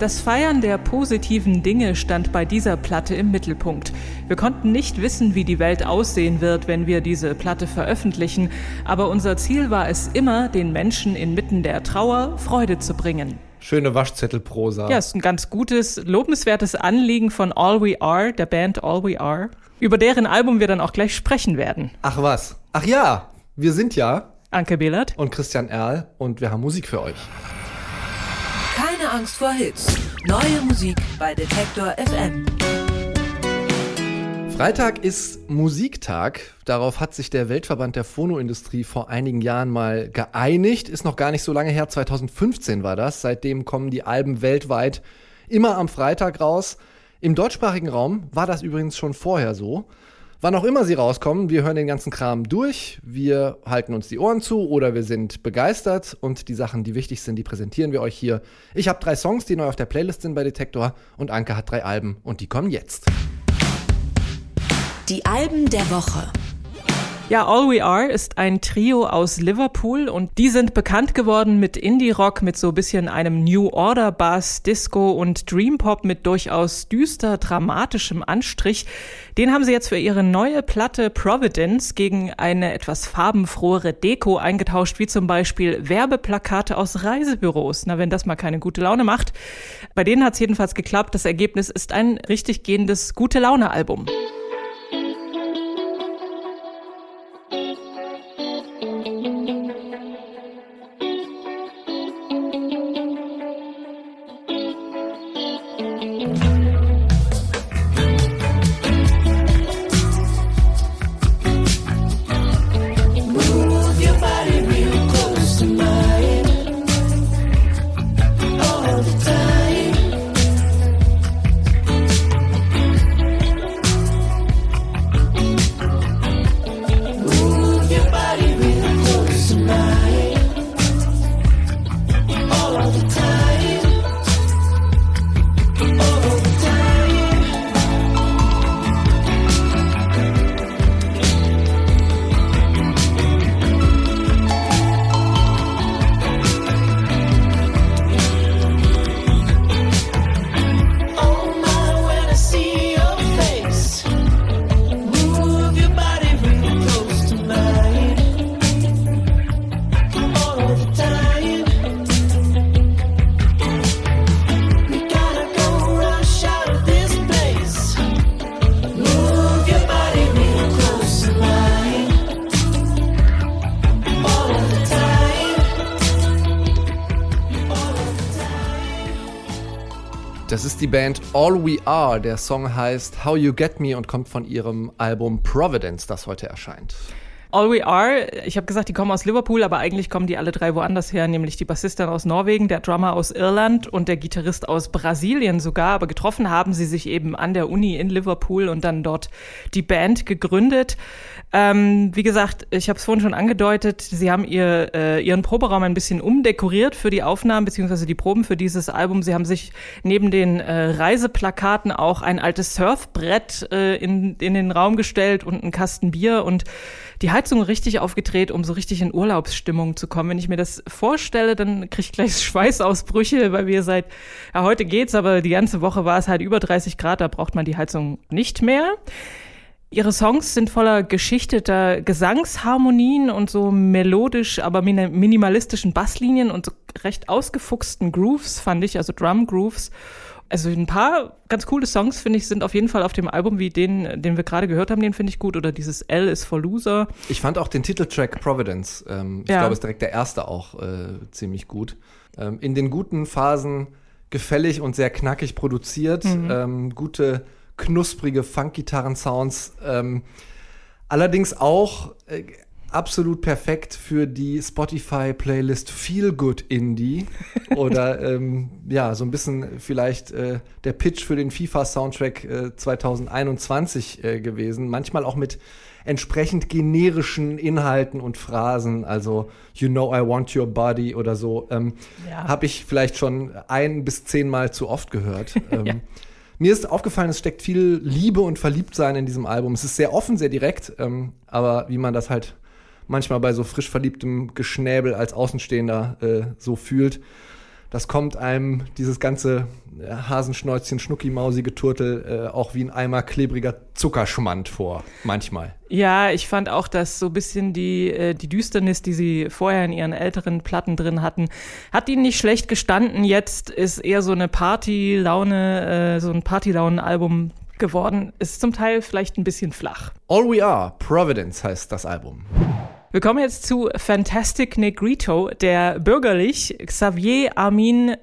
Das Feiern der positiven Dinge stand bei dieser Platte im Mittelpunkt. Wir konnten nicht wissen, wie die Welt aussehen wird, wenn wir diese Platte veröffentlichen, aber unser Ziel war es immer, den Menschen inmitten der Trauer Freude zu bringen. Schöne Waschzettelprosa. Ja, ist ein ganz gutes, lobenswertes Anliegen von All We Are, der Band All We Are, über deren Album wir dann auch gleich sprechen werden. Ach was. Ach ja, wir sind ja Anke Behlert und Christian Erl und wir haben Musik für euch. Angst vor Hits. Neue Musik bei Detektor FM. Freitag ist Musiktag. Darauf hat sich der Weltverband der Phonoindustrie vor einigen Jahren mal geeinigt. Ist noch gar nicht so lange her, 2015 war das. Seitdem kommen die Alben weltweit immer am Freitag raus. Im deutschsprachigen Raum war das übrigens schon vorher so. Wann auch immer sie rauskommen, wir hören den ganzen Kram durch, wir halten uns die Ohren zu oder wir sind begeistert und die Sachen, die wichtig sind, die präsentieren wir euch hier. Ich habe drei Songs, die neu auf der Playlist sind bei Detektor und Anke hat drei Alben und die kommen jetzt. Die Alben der Woche. Ja, All We Are ist ein Trio aus Liverpool und die sind bekannt geworden mit Indie-Rock, mit so ein bisschen einem New Order Bass, Disco und Dream Pop mit durchaus düster, dramatischem Anstrich. Den haben sie jetzt für ihre neue Platte Providence gegen eine etwas farbenfrohere Deko eingetauscht, wie zum Beispiel Werbeplakate aus Reisebüros. Na, wenn das mal keine gute Laune macht. Bei denen hat es jedenfalls geklappt. Das Ergebnis ist ein richtig gehendes Gute-Laune-Album. Das ist die Band All We Are. Der Song heißt How You Get Me und kommt von ihrem Album Providence, das heute erscheint. All We Are, ich habe gesagt, die kommen aus Liverpool, aber eigentlich kommen die alle drei woanders her, nämlich die Bassistin aus Norwegen, der Drummer aus Irland und der Gitarrist aus Brasilien sogar. Aber getroffen haben sie sich eben an der Uni in Liverpool und dann dort die Band gegründet. Ähm, wie gesagt, ich habe es vorhin schon angedeutet, sie haben ihr, äh, ihren Proberaum ein bisschen umdekoriert für die Aufnahmen beziehungsweise die Proben für dieses Album. Sie haben sich neben den äh, Reiseplakaten auch ein altes Surfbrett äh, in, in den Raum gestellt und einen Kasten Bier und die Heizung richtig aufgedreht, um so richtig in Urlaubsstimmung zu kommen. Wenn ich mir das vorstelle, dann kriege ich gleich Schweißausbrüche, weil wir seit, ja, heute geht's, aber die ganze Woche war es halt über 30 Grad, da braucht man die Heizung nicht mehr. Ihre Songs sind voller geschichteter Gesangsharmonien und so melodisch, aber minimalistischen Basslinien und so recht ausgefuchsten Grooves, fand ich, also Drum Grooves. Also ein paar ganz coole Songs, finde ich, sind auf jeden Fall auf dem Album, wie den, den wir gerade gehört haben, den finde ich gut. Oder dieses L is for Loser. Ich fand auch den Titeltrack Providence, ähm, ich ja. glaube, ist direkt der erste auch äh, ziemlich gut. Ähm, in den guten Phasen gefällig und sehr knackig produziert, mhm. ähm, gute knusprige Funk-Gitarren-Sounds. Ähm, allerdings auch äh, absolut perfekt für die Spotify-Playlist Feel Good Indie. Oder ähm, ja, so ein bisschen vielleicht äh, der Pitch für den FIFA-Soundtrack äh, 2021 äh, gewesen. Manchmal auch mit entsprechend generischen Inhalten und Phrasen, also You know I want your body oder so, ähm, ja. habe ich vielleicht schon ein bis zehnmal zu oft gehört. Ähm, ja. Mir ist aufgefallen, es steckt viel Liebe und Verliebtsein in diesem Album. Es ist sehr offen, sehr direkt, ähm, aber wie man das halt manchmal bei so frisch verliebtem Geschnäbel als Außenstehender äh, so fühlt. das kommt einem dieses ganze äh, Hasenschnäuzchen, Schnucki-Mausi Turtel äh, auch wie ein Eimer klebriger Zuckerschmand vor, manchmal. Ja, ich fand auch, dass so ein bisschen die, äh, die Düsternis, die sie vorher in ihren älteren Platten drin hatten, hat ihnen nicht schlecht gestanden. Jetzt ist eher so eine Party-Laune, äh, so ein Party-Launen-Album geworden. Ist zum Teil vielleicht ein bisschen flach. All We Are, Providence heißt das Album. Wir kommen jetzt zu Fantastic Negrito, der bürgerlich Xavier Armin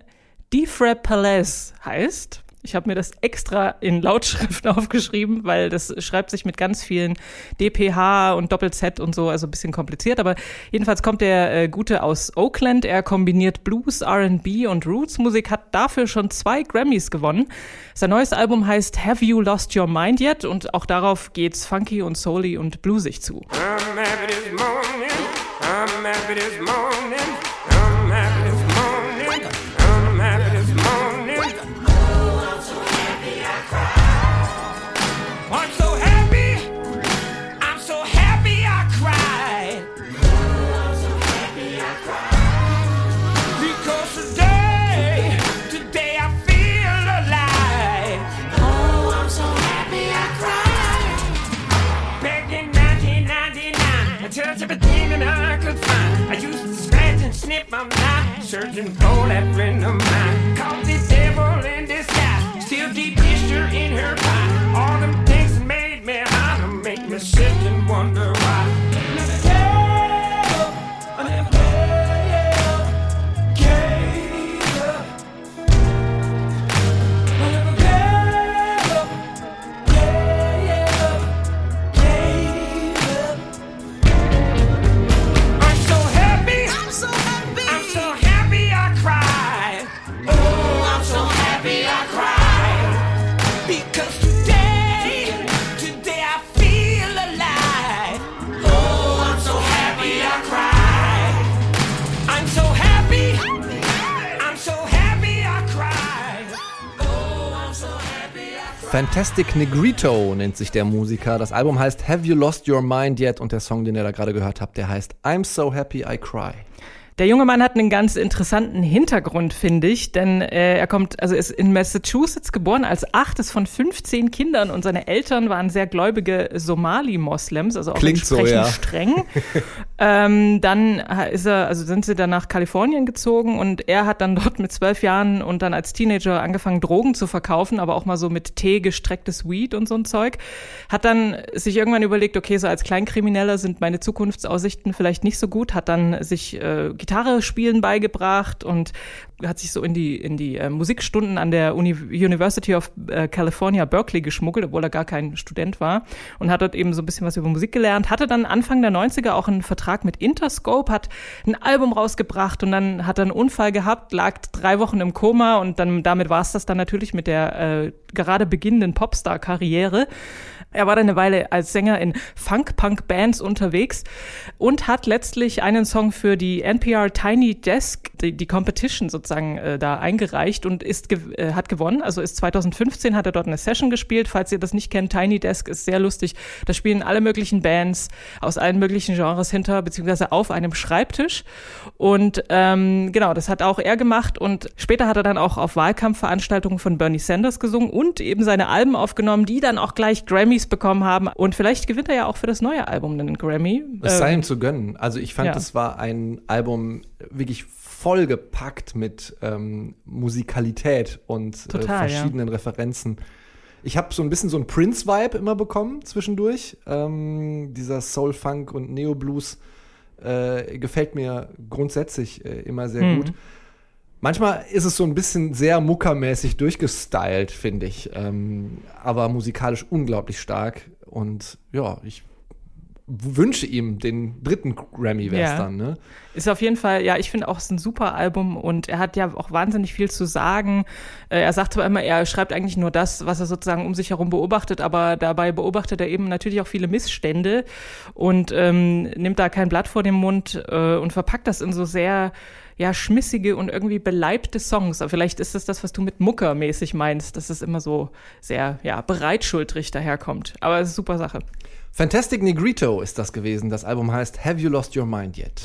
Difrapalez heißt. Ich habe mir das extra in Lautschrift aufgeschrieben, weil das schreibt sich mit ganz vielen DPH und Doppel-Z und so, also ein bisschen kompliziert. Aber jedenfalls kommt der äh, Gute aus Oakland. Er kombiniert Blues, RB und Roots-Musik, hat dafür schon zwei Grammys gewonnen. Sein neues Album heißt Have You Lost Your Mind Yet? Und auch darauf geht's funky und souly und bluesig zu. I'm happy this morning. surgeon Paul at Renham. Fantastic Negrito nennt sich der Musiker. Das Album heißt Have You Lost Your Mind Yet? Und der Song, den ihr da gerade gehört habt, der heißt I'm So Happy I Cry. Der junge Mann hat einen ganz interessanten Hintergrund, finde ich, denn äh, er kommt, also ist in Massachusetts geboren als achtes von 15 Kindern und seine Eltern waren sehr gläubige Somali-Moslems, also auch Klingt entsprechend so, ja. streng. ähm, dann ist er, also sind sie dann nach Kalifornien gezogen und er hat dann dort mit zwölf Jahren und dann als Teenager angefangen, Drogen zu verkaufen, aber auch mal so mit Tee gestrecktes Weed und so ein Zeug. Hat dann sich irgendwann überlegt, okay, so als Kleinkrimineller sind meine Zukunftsaussichten vielleicht nicht so gut, hat dann sich äh, Gitarre spielen beigebracht und hat sich so in die, in die äh, Musikstunden an der Uni University of äh, California, Berkeley geschmuggelt, obwohl er gar kein Student war und hat dort eben so ein bisschen was über Musik gelernt, hatte dann Anfang der 90er auch einen Vertrag mit Interscope, hat ein Album rausgebracht und dann hat er einen Unfall gehabt, lag drei Wochen im Koma und dann damit war es das dann natürlich mit der äh, gerade beginnenden Popstar-Karriere. Er war dann eine Weile als Sänger in Funk-Punk-Bands unterwegs und hat letztlich einen Song für die NPR Tiny Desk, die, die Competition sozusagen, äh, da eingereicht und ist äh, hat gewonnen. Also ist 2015 hat er dort eine Session gespielt. Falls ihr das nicht kennt, Tiny Desk ist sehr lustig. Da spielen alle möglichen Bands aus allen möglichen Genres hinter beziehungsweise auf einem Schreibtisch. Und ähm, genau, das hat auch er gemacht und später hat er dann auch auf Wahlkampfveranstaltungen von Bernie Sanders gesungen und eben seine Alben aufgenommen, die dann auch gleich Grammy Grammys bekommen haben. Und vielleicht gewinnt er ja auch für das neue Album einen Grammy. Es sei ihm zu gönnen. Also ich fand, ja. das war ein Album wirklich vollgepackt mit ähm, Musikalität und äh, Total, äh, verschiedenen ja. Referenzen. Ich habe so ein bisschen so einen Prince-Vibe immer bekommen zwischendurch. Ähm, dieser Soul-Funk und Neo-Blues äh, gefällt mir grundsätzlich äh, immer sehr mhm. gut. Manchmal ist es so ein bisschen sehr muckermäßig durchgestylt, finde ich. Ähm, aber musikalisch unglaublich stark. Und ja, ich wünsche ihm den dritten Grammy wäre ja. dann, ne? Ist auf jeden Fall, ja, ich finde auch, es ist ein super Album und er hat ja auch wahnsinnig viel zu sagen. Äh, er sagt zwar immer, er schreibt eigentlich nur das, was er sozusagen um sich herum beobachtet, aber dabei beobachtet er eben natürlich auch viele Missstände und ähm, nimmt da kein Blatt vor den Mund äh, und verpackt das in so sehr ja, schmissige und irgendwie beleibte Songs. Aber vielleicht ist das das, was du mit Mucker mäßig meinst, dass es immer so sehr, ja, bereitschultrig daherkommt. Aber es ist super Sache. Fantastic Negrito ist das gewesen. Das Album heißt Have You Lost Your Mind Yet?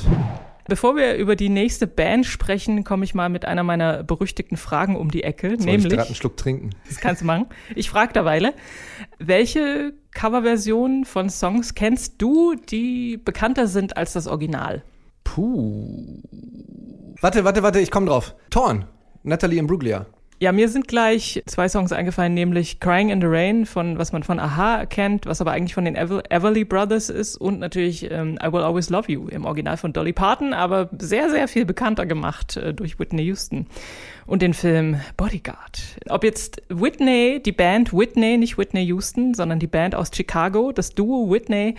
Bevor wir über die nächste Band sprechen, komme ich mal mit einer meiner berüchtigten Fragen um die Ecke. Soll nämlich, ich gerade einen Schluck trinken? Das kannst du machen. Ich frage derweile, welche Coverversionen von Songs kennst du, die bekannter sind als das Original? Puh. Warte, warte, warte, ich komme drauf. Torn, Natalie Imbruglia. Ja, mir sind gleich zwei Songs eingefallen, nämlich Crying in the Rain, von was man von Aha kennt, was aber eigentlich von den Ever Everly Brothers ist und natürlich ähm, I Will Always Love You im Original von Dolly Parton, aber sehr, sehr viel bekannter gemacht äh, durch Whitney Houston und den Film Bodyguard. Ob jetzt Whitney, die Band Whitney, nicht Whitney Houston, sondern die Band aus Chicago, das Duo Whitney,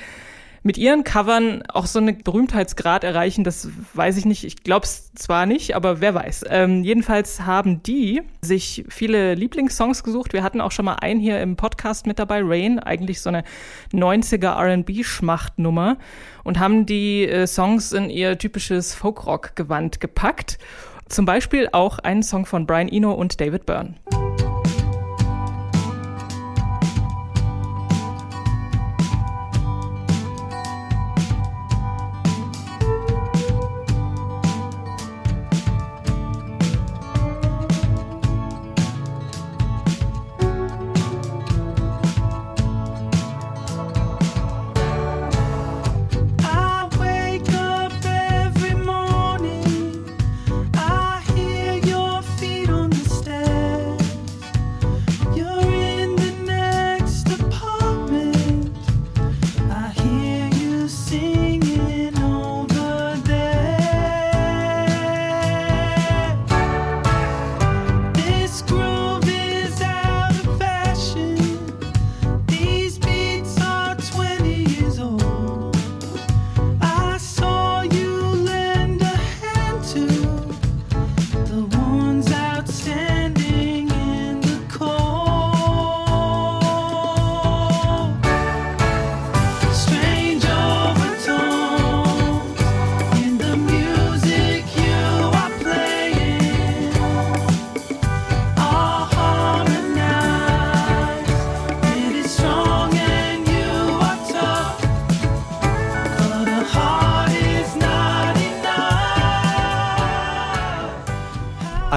mit ihren Covern auch so einen Berühmtheitsgrad erreichen, das weiß ich nicht. Ich glaube es zwar nicht, aber wer weiß. Ähm, jedenfalls haben die sich viele Lieblingssongs gesucht. Wir hatten auch schon mal einen hier im Podcast mit dabei, Rain, eigentlich so eine 90er R&B-Schmachtnummer und haben die äh, Songs in ihr typisches Folkrock-Gewand gepackt. Zum Beispiel auch einen Song von Brian Eno und David Byrne.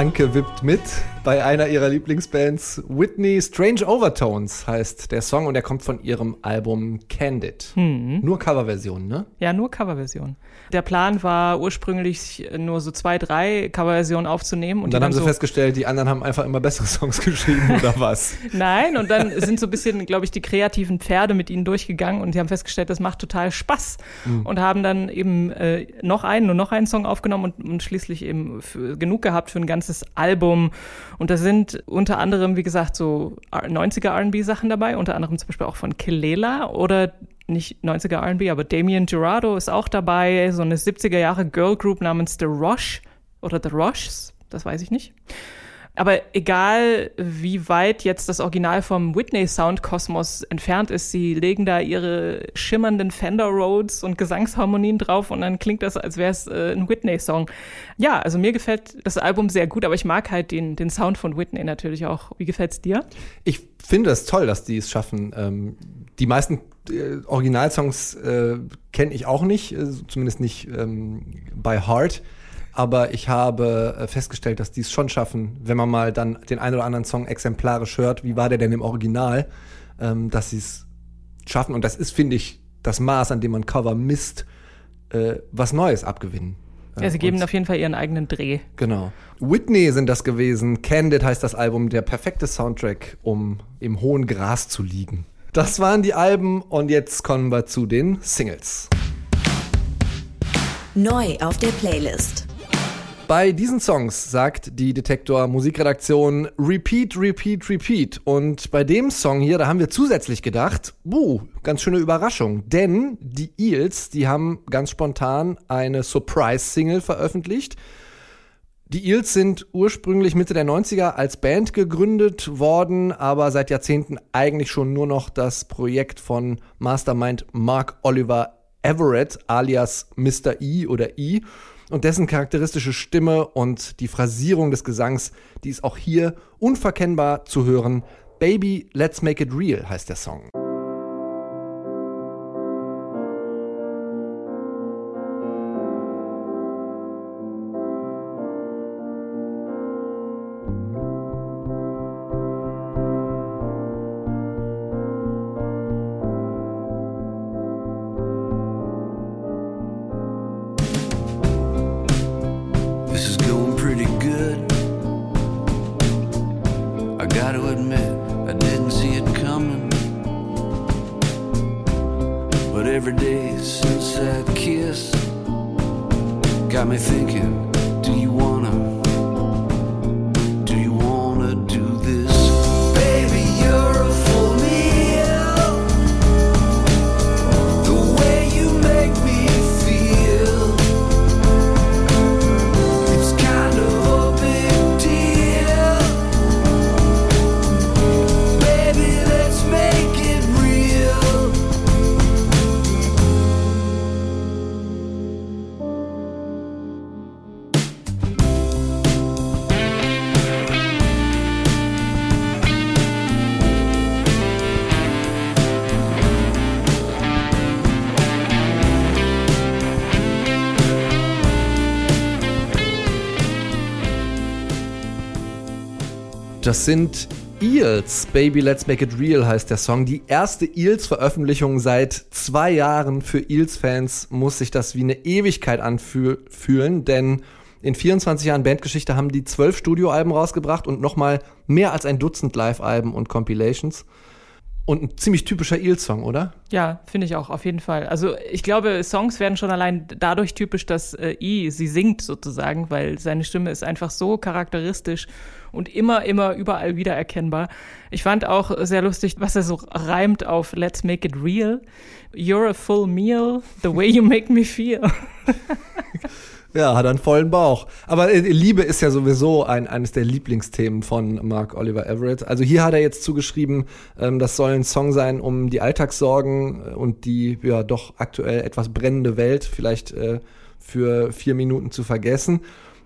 Anke wippt mit bei einer ihrer Lieblingsbands. Whitney Strange Overtones heißt der Song und er kommt von ihrem Album Candid. Hm. Nur Coverversion, ne? Ja, nur Coverversion. Der Plan war ursprünglich nur so zwei, drei Coverversionen aufzunehmen. Und, und dann haben sie so festgestellt, die anderen haben einfach immer bessere Songs geschrieben oder was? Nein, und dann sind so ein bisschen, glaube ich, die kreativen Pferde mit ihnen durchgegangen und die haben festgestellt, das macht total Spaß mhm. und haben dann eben äh, noch einen und noch einen Song aufgenommen und, und schließlich eben genug gehabt für ein ganzes Album. Und da sind unter anderem, wie gesagt, so 90er R&B-Sachen dabei, unter anderem zum Beispiel auch von Kelela oder nicht 90er R&B, aber Damien Gerardo ist auch dabei, so eine 70er Jahre Girl Group namens The Roche oder The Roches, das weiß ich nicht. Aber egal, wie weit jetzt das Original vom Whitney Sound Kosmos entfernt ist, sie legen da ihre schimmernden Fender Rhodes und Gesangsharmonien drauf und dann klingt das, als wäre es äh, ein Whitney Song. Ja, also mir gefällt das Album sehr gut, aber ich mag halt den, den Sound von Whitney natürlich auch. Wie gefällt's dir? Ich finde es toll, dass die es schaffen. Ähm, die meisten äh, Originalsongs äh, kenne ich auch nicht, äh, zumindest nicht ähm, by heart aber ich habe äh, festgestellt, dass die es schon schaffen, wenn man mal dann den einen oder anderen Song exemplarisch hört, wie war der denn im Original, ähm, dass sie es schaffen. Und das ist, finde ich, das Maß, an dem man Cover misst, äh, was Neues abgewinnen. Ja, sie geben Und, auf jeden Fall ihren eigenen Dreh. Genau. Whitney sind das gewesen. Candid heißt das Album, der perfekte Soundtrack, um im hohen Gras zu liegen. Das waren die Alben und jetzt kommen wir zu den Singles. Neu auf der Playlist. Bei diesen Songs sagt die Detektor Musikredaktion Repeat, Repeat, Repeat. Und bei dem Song hier, da haben wir zusätzlich gedacht, buh, ganz schöne Überraschung. Denn die Eels, die haben ganz spontan eine Surprise-Single veröffentlicht. Die Eels sind ursprünglich Mitte der 90er als Band gegründet worden, aber seit Jahrzehnten eigentlich schon nur noch das Projekt von Mastermind Mark Oliver Everett alias Mr. E oder E und dessen charakteristische Stimme und die Phrasierung des Gesangs, die ist auch hier unverkennbar zu hören. Baby, Let's Make It Real heißt der Song. Every day since that kiss got me thinking, do you wanna? Das sind Eels. Baby Let's Make It Real heißt der Song. Die erste Eels-Veröffentlichung seit zwei Jahren für Eels-Fans muss sich das wie eine Ewigkeit anfühlen, denn in 24 Jahren Bandgeschichte haben die zwölf Studioalben rausgebracht und nochmal mehr als ein Dutzend Live-Alben und Compilations. Und ein ziemlich typischer Eel-Song, oder? Ja, finde ich auch, auf jeden Fall. Also ich glaube, Songs werden schon allein dadurch typisch, dass äh, I sie singt sozusagen, weil seine Stimme ist einfach so charakteristisch und immer, immer überall wiedererkennbar. Ich fand auch sehr lustig, was er so reimt auf Let's Make It Real. You're a full meal, the way you make me feel. Ja, hat einen vollen Bauch. Aber äh, Liebe ist ja sowieso ein, eines der Lieblingsthemen von Mark Oliver Everett. Also hier hat er jetzt zugeschrieben, ähm, das soll ein Song sein, um die Alltagssorgen äh, und die ja doch aktuell etwas brennende Welt vielleicht äh, für vier Minuten zu vergessen.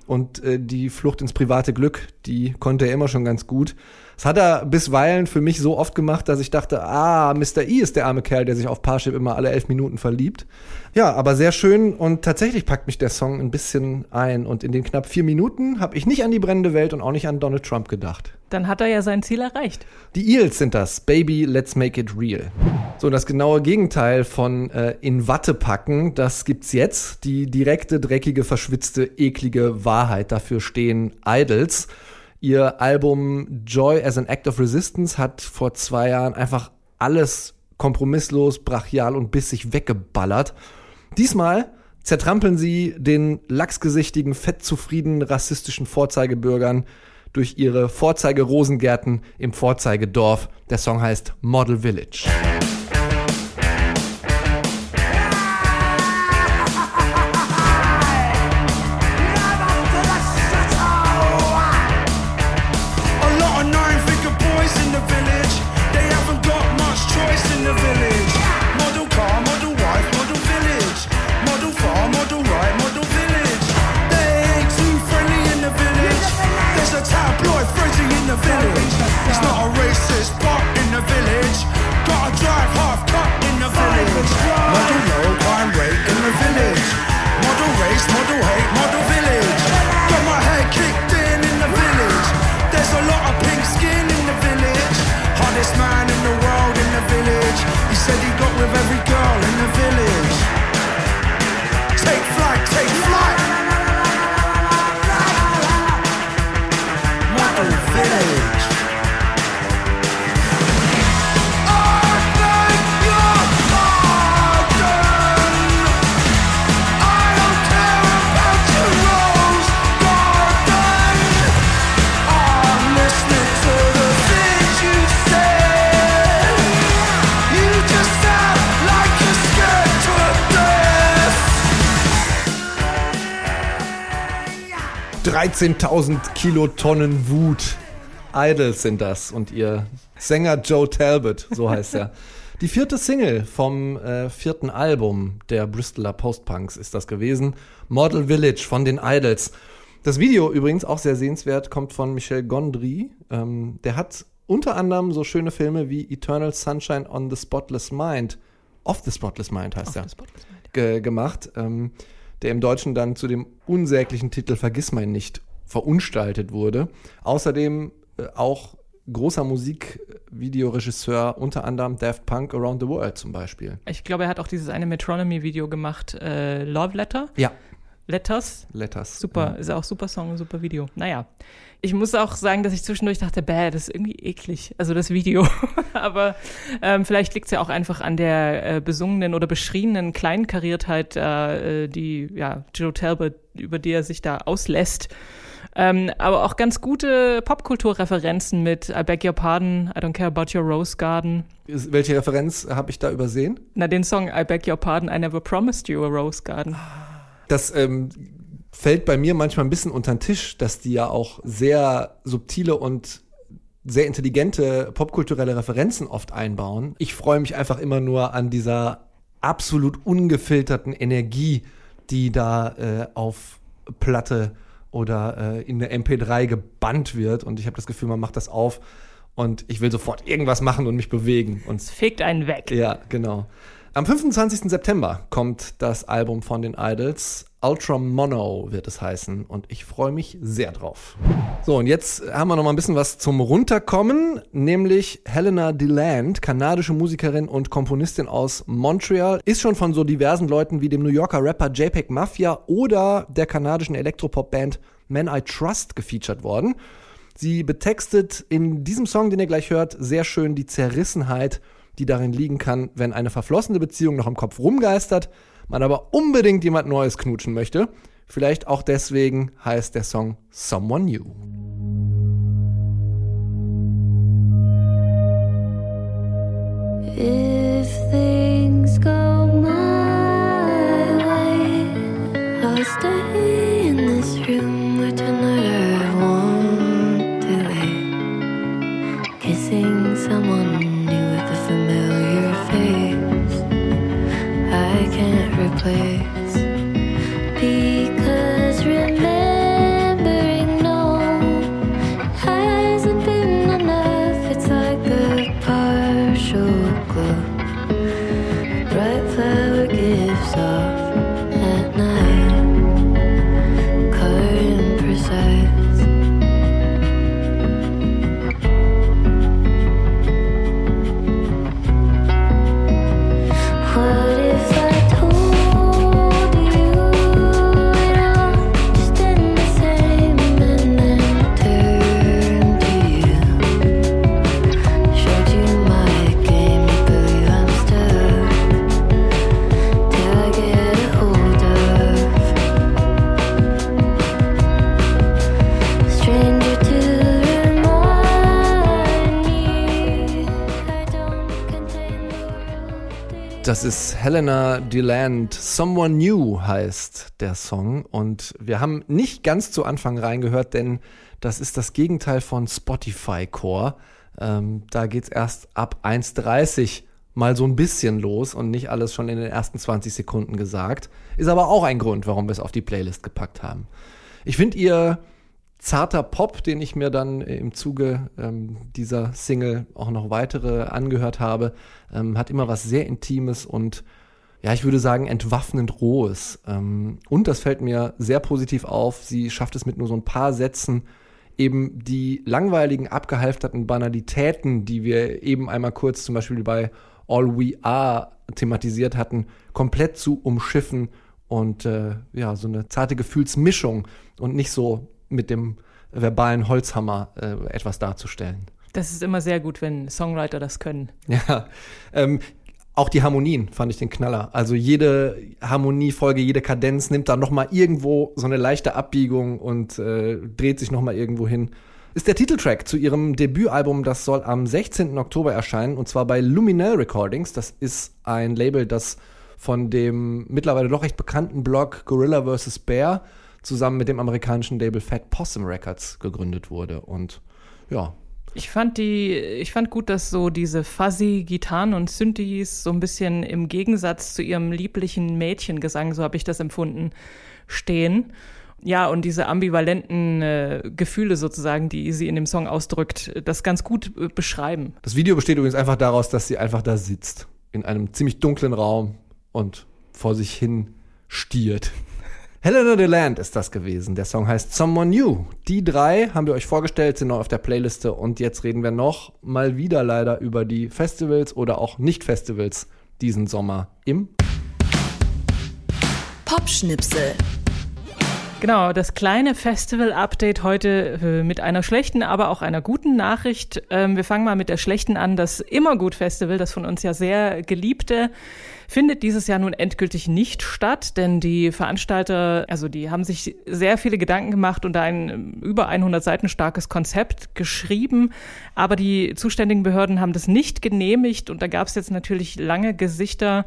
Und äh, die Flucht ins private Glück, die konnte er immer schon ganz gut. Das hat er bisweilen für mich so oft gemacht, dass ich dachte, ah, Mr. E ist der arme Kerl, der sich auf Parship immer alle elf Minuten verliebt. Ja, aber sehr schön und tatsächlich packt mich der Song ein bisschen ein. Und in den knapp vier Minuten habe ich nicht an die brennende Welt und auch nicht an Donald Trump gedacht. Dann hat er ja sein Ziel erreicht. Die Eels sind das. Baby, let's make it real. So, das genaue Gegenteil von äh, in Watte packen, das gibt's jetzt. Die direkte, dreckige, verschwitzte, eklige Wahrheit. Dafür stehen Idols. Ihr Album Joy as an Act of Resistance hat vor zwei Jahren einfach alles kompromisslos, brachial und bissig weggeballert. Diesmal zertrampeln sie den lachsgesichtigen, fettzufriedenen, rassistischen Vorzeigebürgern durch ihre Vorzeigerosengärten im Vorzeigedorf. Der Song heißt Model Village. – 13.000 Kilotonnen Wut. Idols sind das und ihr Sänger Joe Talbot, so heißt er. Die vierte Single vom äh, vierten Album der Bristoler Postpunks ist das gewesen. Model Village von den Idols. Das Video übrigens auch sehr sehenswert, kommt von Michel Gondry. Ähm, der hat unter anderem so schöne Filme wie Eternal Sunshine on the Spotless Mind, Off the Spotless Mind heißt er, ge gemacht, ähm, der im Deutschen dann zu dem unsäglichen Titel Vergiss mein nicht verunstaltet wurde. Außerdem äh, auch großer Musikvideoregisseur, unter anderem Daft Punk Around the World zum Beispiel. Ich glaube, er hat auch dieses eine Metronomy-Video gemacht, äh, Love Letter. Ja. Letters. Letters. Super, ja. ist auch super Song, super Video. Naja. Ich muss auch sagen, dass ich zwischendurch dachte, bäh, das ist irgendwie eklig. Also das Video. Aber ähm, vielleicht liegt es ja auch einfach an der äh, besungenen oder beschriebenen Kleinkariertheit, äh, die ja Joe Talbot, über die er sich da auslässt. Ähm, aber auch ganz gute Popkulturreferenzen mit I beg your pardon, I don't care about your rose garden. Welche Referenz habe ich da übersehen? Na, den Song I beg your pardon, I never promised you a rose garden. Das ähm, fällt bei mir manchmal ein bisschen unter den Tisch, dass die ja auch sehr subtile und sehr intelligente popkulturelle Referenzen oft einbauen. Ich freue mich einfach immer nur an dieser absolut ungefilterten Energie, die da äh, auf Platte oder äh, in der MP3 gebannt wird. Und ich habe das Gefühl, man macht das auf und ich will sofort irgendwas machen und mich bewegen. Und es fegt einen weg. Ja, genau. Am 25. September kommt das Album von den Idols. Ultra Mono wird es heißen und ich freue mich sehr drauf. So, und jetzt haben wir noch mal ein bisschen was zum Runterkommen, nämlich Helena DeLand, kanadische Musikerin und Komponistin aus Montreal, ist schon von so diversen Leuten wie dem New Yorker Rapper JPEG Mafia oder der kanadischen Elektropop-Band Man I Trust gefeatured worden. Sie betextet in diesem Song, den ihr gleich hört, sehr schön die Zerrissenheit die darin liegen kann, wenn eine verflossene Beziehung noch im Kopf rumgeistert, man aber unbedingt jemand Neues knutschen möchte. Vielleicht auch deswegen heißt der Song Someone New. If things go my way, I'll stay play. Das ist Helena DeLand. Someone New heißt der Song. Und wir haben nicht ganz zu Anfang reingehört, denn das ist das Gegenteil von Spotify Core. Ähm, da es erst ab 1,30 mal so ein bisschen los und nicht alles schon in den ersten 20 Sekunden gesagt. Ist aber auch ein Grund, warum wir es auf die Playlist gepackt haben. Ich finde ihr zarter Pop, den ich mir dann im Zuge ähm, dieser Single auch noch weitere angehört habe, ähm, hat immer was sehr Intimes und ja, ich würde sagen, entwaffnend Rohes. Ähm, und das fällt mir sehr positiv auf. Sie schafft es mit nur so ein paar Sätzen, eben die langweiligen, abgehalfterten Banalitäten, die wir eben einmal kurz zum Beispiel bei All We Are thematisiert hatten, komplett zu umschiffen und äh, ja, so eine zarte Gefühlsmischung und nicht so mit dem verbalen Holzhammer äh, etwas darzustellen. Das ist immer sehr gut, wenn Songwriter das können. Ja, ähm, auch die Harmonien fand ich den Knaller. Also jede Harmoniefolge, jede Kadenz nimmt da noch mal irgendwo so eine leichte Abbiegung und äh, dreht sich noch mal irgendwo hin. Ist der Titeltrack zu ihrem Debütalbum, das soll am 16. Oktober erscheinen und zwar bei Luminel Recordings. Das ist ein Label, das von dem mittlerweile doch recht bekannten Blog Gorilla vs. Bear zusammen mit dem amerikanischen Label Fat Possum Records gegründet wurde. Und ja. Ich fand die, ich fand gut, dass so diese fuzzy Gitarren und Synthes so ein bisschen im Gegensatz zu ihrem lieblichen Mädchengesang, so habe ich das empfunden, stehen. Ja, und diese ambivalenten äh, Gefühle sozusagen, die sie in dem Song ausdrückt, das ganz gut äh, beschreiben. Das Video besteht übrigens einfach daraus, dass sie einfach da sitzt, in einem ziemlich dunklen Raum und vor sich hin stiert. Helena DeLand ist das gewesen. Der Song heißt Someone New. Die drei haben wir euch vorgestellt, sind noch auf der Playliste und jetzt reden wir noch mal wieder leider über die Festivals oder auch Nicht-Festivals diesen Sommer im Popschnipsel. Genau, das kleine Festival-Update heute äh, mit einer schlechten, aber auch einer guten Nachricht. Ähm, wir fangen mal mit der schlechten an. Das Immergut-Festival, das von uns ja sehr geliebte, findet dieses Jahr nun endgültig nicht statt, denn die Veranstalter, also die haben sich sehr viele Gedanken gemacht und ein über 100 Seiten starkes Konzept geschrieben, aber die zuständigen Behörden haben das nicht genehmigt und da gab es jetzt natürlich lange Gesichter.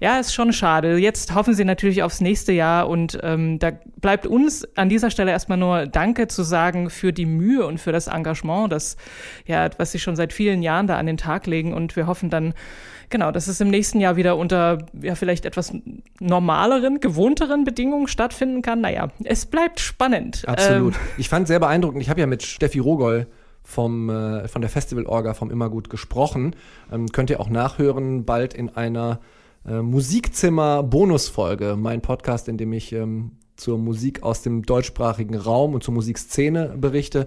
Ja, ist schon schade. Jetzt hoffen sie natürlich aufs nächste Jahr und ähm, da bleibt uns an dieser Stelle erstmal nur Danke zu sagen für die Mühe und für das Engagement, das ja, was sie schon seit vielen Jahren da an den Tag legen und wir hoffen dann, genau, dass es im nächsten Jahr wieder unter ja vielleicht etwas normaleren, gewohnteren Bedingungen stattfinden kann. Naja, es bleibt spannend. Absolut. Ähm, ich fand sehr beeindruckend. Ich habe ja mit Steffi Rogol vom, äh, von der Festival-Orga vom Immergut gesprochen. Ähm, könnt ihr auch nachhören, bald in einer äh, Musikzimmer-Bonusfolge, mein Podcast, in dem ich ähm, zur Musik aus dem deutschsprachigen Raum und zur Musikszene berichte.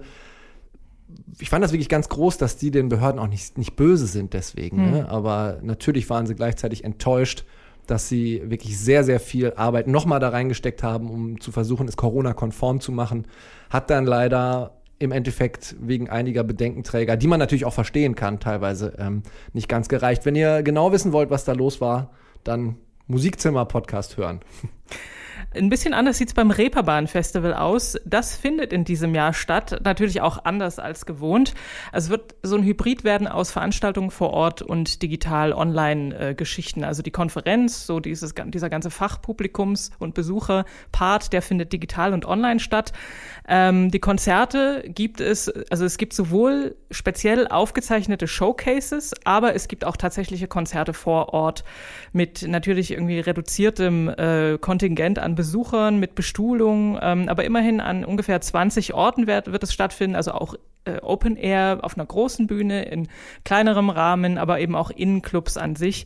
Ich fand das wirklich ganz groß, dass die den Behörden auch nicht, nicht böse sind deswegen. Mhm. Ne? Aber natürlich waren sie gleichzeitig enttäuscht, dass sie wirklich sehr, sehr viel Arbeit nochmal da reingesteckt haben, um zu versuchen, es Corona-konform zu machen. Hat dann leider im Endeffekt wegen einiger Bedenkenträger, die man natürlich auch verstehen kann, teilweise ähm, nicht ganz gereicht. Wenn ihr genau wissen wollt, was da los war, dann Musikzimmer-Podcast hören. Ein bisschen anders sieht's beim Reeperbahn-Festival aus. Das findet in diesem Jahr statt, natürlich auch anders als gewohnt. Es wird so ein Hybrid werden aus Veranstaltungen vor Ort und digital Online-Geschichten. Also die Konferenz, so dieses, dieser ganze Fachpublikums- und Besucher-Part, der findet digital und online statt. Ähm, die Konzerte gibt es, also es gibt sowohl speziell aufgezeichnete Showcases, aber es gibt auch tatsächliche Konzerte vor Ort mit natürlich irgendwie reduziertem äh, Kontingent an Besuchern, mit Bestuhlung, ähm, aber immerhin an ungefähr 20 Orten wird, wird es stattfinden, also auch äh, Open Air auf einer großen Bühne, in kleinerem Rahmen, aber eben auch in Clubs an sich.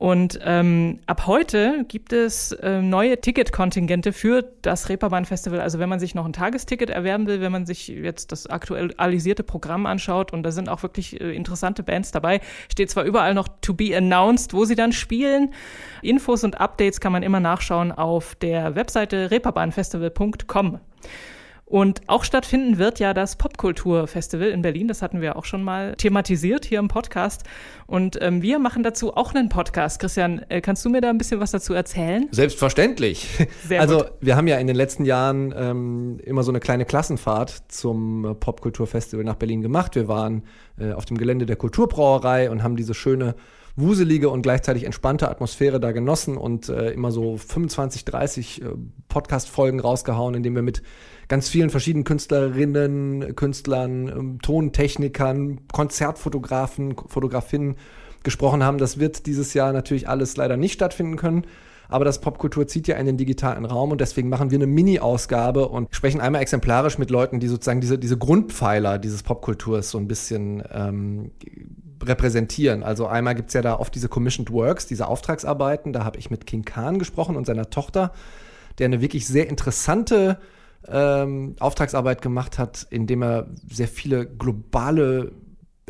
Und ähm, ab heute gibt es äh, neue Ticketkontingente für das Reeperbahn Festival. Also wenn man sich noch ein Tagesticket erwerben will, wenn man sich jetzt das aktualisierte Programm anschaut und da sind auch wirklich äh, interessante Bands dabei, steht zwar überall noch to be announced, wo sie dann spielen. Infos und Updates kann man immer nachschauen auf der Webseite reeperbahnfestival.com. Und auch stattfinden wird ja das Popkulturfestival in Berlin. Das hatten wir auch schon mal thematisiert hier im Podcast. Und ähm, wir machen dazu auch einen Podcast. Christian, äh, kannst du mir da ein bisschen was dazu erzählen? Selbstverständlich. Sehr also gut. wir haben ja in den letzten Jahren ähm, immer so eine kleine Klassenfahrt zum Popkulturfestival nach Berlin gemacht. Wir waren äh, auf dem Gelände der Kulturbrauerei und haben diese schöne wuselige und gleichzeitig entspannte Atmosphäre da genossen und äh, immer so 25, 30 äh, Podcast-Folgen rausgehauen, in denen wir mit ganz vielen verschiedenen Künstlerinnen, Künstlern, ähm, Tontechnikern, Konzertfotografen, Fotografinnen gesprochen haben. Das wird dieses Jahr natürlich alles leider nicht stattfinden können. Aber das Popkultur zieht ja in den digitalen Raum und deswegen machen wir eine Mini-Ausgabe und sprechen einmal exemplarisch mit Leuten, die sozusagen diese, diese Grundpfeiler dieses Popkulturs so ein bisschen ähm, repräsentieren. Also einmal gibt es ja da oft diese Commissioned Works, diese Auftragsarbeiten. Da habe ich mit King Khan gesprochen und seiner Tochter, der eine wirklich sehr interessante ähm, Auftragsarbeit gemacht hat, indem er sehr viele globale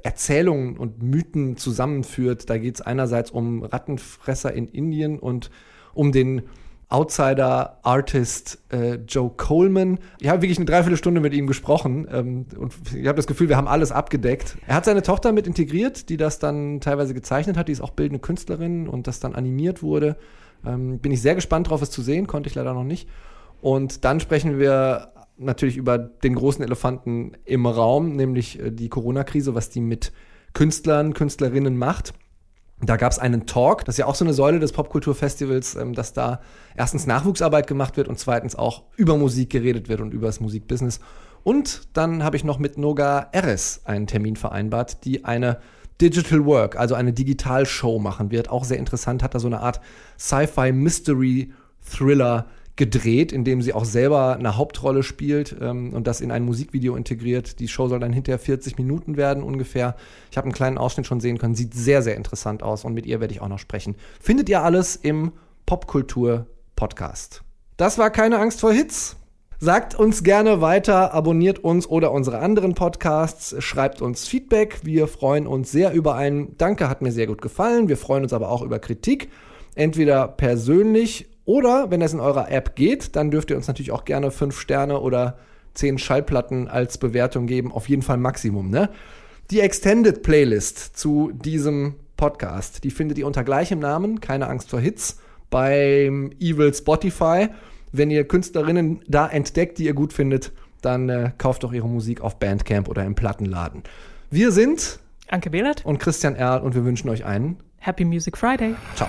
Erzählungen und Mythen zusammenführt. Da geht es einerseits um Rattenfresser in Indien und um den Outsider-Artist äh, Joe Coleman. Ich habe wirklich eine Dreiviertelstunde mit ihm gesprochen ähm, und ich habe das Gefühl, wir haben alles abgedeckt. Er hat seine Tochter mit integriert, die das dann teilweise gezeichnet hat. Die ist auch bildende Künstlerin und das dann animiert wurde. Ähm, bin ich sehr gespannt drauf, es zu sehen, konnte ich leider noch nicht. Und dann sprechen wir natürlich über den großen Elefanten im Raum, nämlich äh, die Corona-Krise, was die mit Künstlern, Künstlerinnen macht. Da gab es einen Talk, das ist ja auch so eine Säule des Popkulturfestivals, ähm, dass da erstens Nachwuchsarbeit gemacht wird und zweitens auch über Musik geredet wird und über das Musikbusiness. Und dann habe ich noch mit Noga Eres einen Termin vereinbart, die eine Digital Work, also eine Digitalshow machen wird. Auch sehr interessant, hat da so eine Art Sci-Fi Mystery Thriller gedreht, in dem sie auch selber eine Hauptrolle spielt ähm, und das in ein Musikvideo integriert. Die Show soll dann hinterher 40 Minuten werden ungefähr. Ich habe einen kleinen Ausschnitt schon sehen können. Sieht sehr, sehr interessant aus und mit ihr werde ich auch noch sprechen. Findet ihr alles im Popkultur-Podcast. Das war keine Angst vor Hits. Sagt uns gerne weiter, abonniert uns oder unsere anderen Podcasts, schreibt uns Feedback. Wir freuen uns sehr über ein Danke, hat mir sehr gut gefallen. Wir freuen uns aber auch über Kritik. Entweder persönlich Oder wenn es in eurer App geht, dann dürft ihr uns natürlich auch gerne fünf Sterne oder zehn Schallplatten als Bewertung geben. Auf jeden Fall Maximum, ne? Die Extended Playlist zu diesem Podcast, die findet ihr unter gleichem Namen, keine Angst vor Hits, beim Evil Spotify. Wenn ihr Künstlerinnen da entdeckt, die ihr gut findet, dann äh, kauft doch ihre Musik auf Bandcamp oder im Plattenladen. Wir sind Anke Behlert und Christian Erl und wir wünschen euch einen Happy Music Friday. Ciao.